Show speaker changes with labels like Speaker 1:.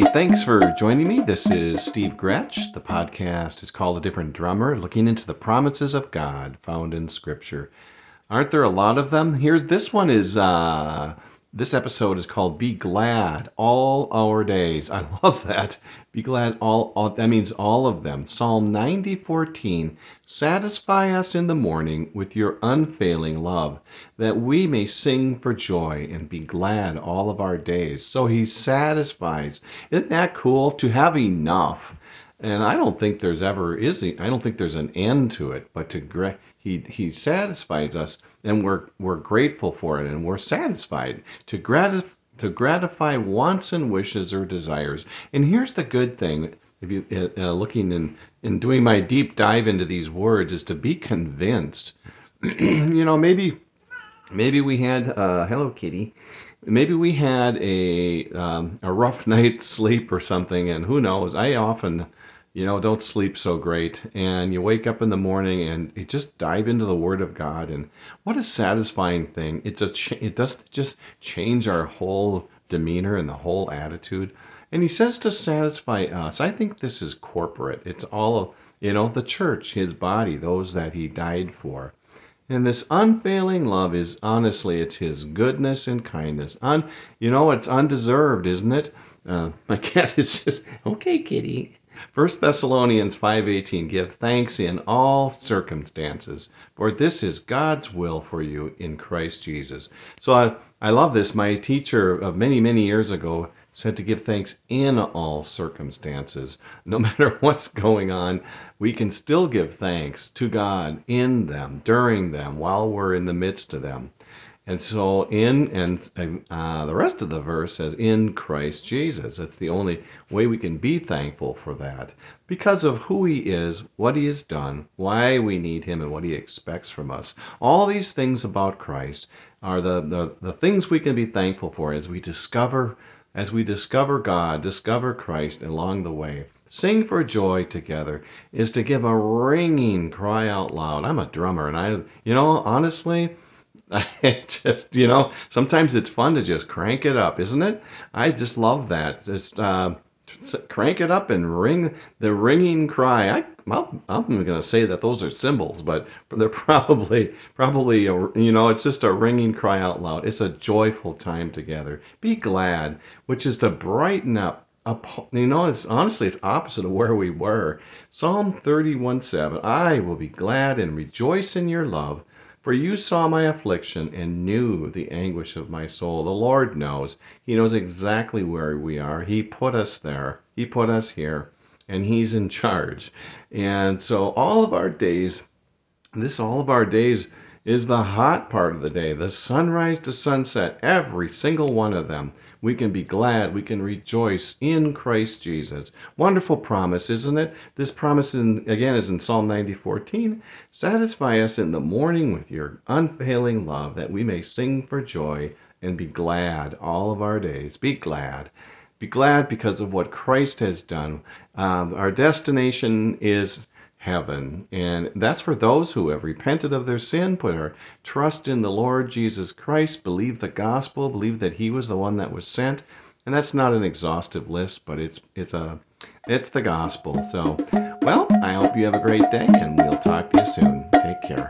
Speaker 1: Hi, thanks for joining me. This is Steve Gretsch. The podcast is called A Different Drummer, looking into the promises of God found in Scripture. Aren't there a lot of them? Here's this one is uh this episode is called Be Glad All Our Days. I love that. Be glad all, all that means all of them. Psalm 90:14 Satisfy us in the morning with your unfailing love that we may sing for joy and be glad all of our days. So he satisfies. Isn't that cool to have enough? And I don't think there's ever is I don't think there's an end to it, but to he he satisfies us and we're we're grateful for it and we're satisfied to gratify to gratify wants and wishes or desires. And here's the good thing if you uh, uh looking in in doing my deep dive into these words is to be convinced. you know, maybe maybe we had uh, hello kitty maybe we had a um, a rough night's sleep or something and who knows i often you know, don't sleep so great. And you wake up in the morning and you just dive into the Word of God. And what a satisfying thing. It's a ch- it does just change our whole demeanor and the whole attitude. And he says to satisfy us. I think this is corporate. It's all of, you know, the church, his body, those that he died for. And this unfailing love is honestly, it's his goodness and kindness. Un, you know, it's undeserved, isn't it? Uh, my cat is just, okay, kitty. 1 Thessalonians 5:18 Give thanks in all circumstances for this is God's will for you in Christ Jesus. So I I love this. My teacher of many many years ago said to give thanks in all circumstances. No matter what's going on, we can still give thanks to God in them, during them, while we're in the midst of them. And so, in and uh, the rest of the verse says, in Christ Jesus. That's the only way we can be thankful for that because of who He is, what He has done, why we need Him, and what He expects from us. All these things about Christ are the, the, the things we can be thankful for as we discover as we discover God, discover Christ along the way. Sing for joy together is to give a ringing cry out loud. I'm a drummer, and I, you know, honestly, I just, you know, sometimes it's fun to just crank it up, isn't it? I just love that. Just uh, crank it up and ring the ringing cry. I, I'm going to say that those are cymbals but they're probably, probably, a, you know, it's just a ringing cry out loud. It's a joyful time together. Be glad, which is to brighten up up, you know, it's honestly it's opposite of where we were. Psalm 31 7. I will be glad and rejoice in your love, for you saw my affliction and knew the anguish of my soul. The Lord knows. He knows exactly where we are. He put us there, He put us here, and He's in charge. And so, all of our days, this all of our days is the hot part of the day, the sunrise to sunset, every single one of them we can be glad, we can rejoice in Christ Jesus. Wonderful promise, isn't it? This promise, in, again, is in Psalm 90 14. Satisfy us in the morning with your unfailing love, that we may sing for joy and be glad all of our days. Be glad. Be glad because of what Christ has done. Um, our destination is heaven. And that's for those who have repented of their sin, put our trust in the Lord Jesus Christ, believe the gospel, believe that he was the one that was sent. And that's not an exhaustive list, but it's it's a it's the gospel. So, well, I hope you have a great day and we'll talk to you soon. Take care.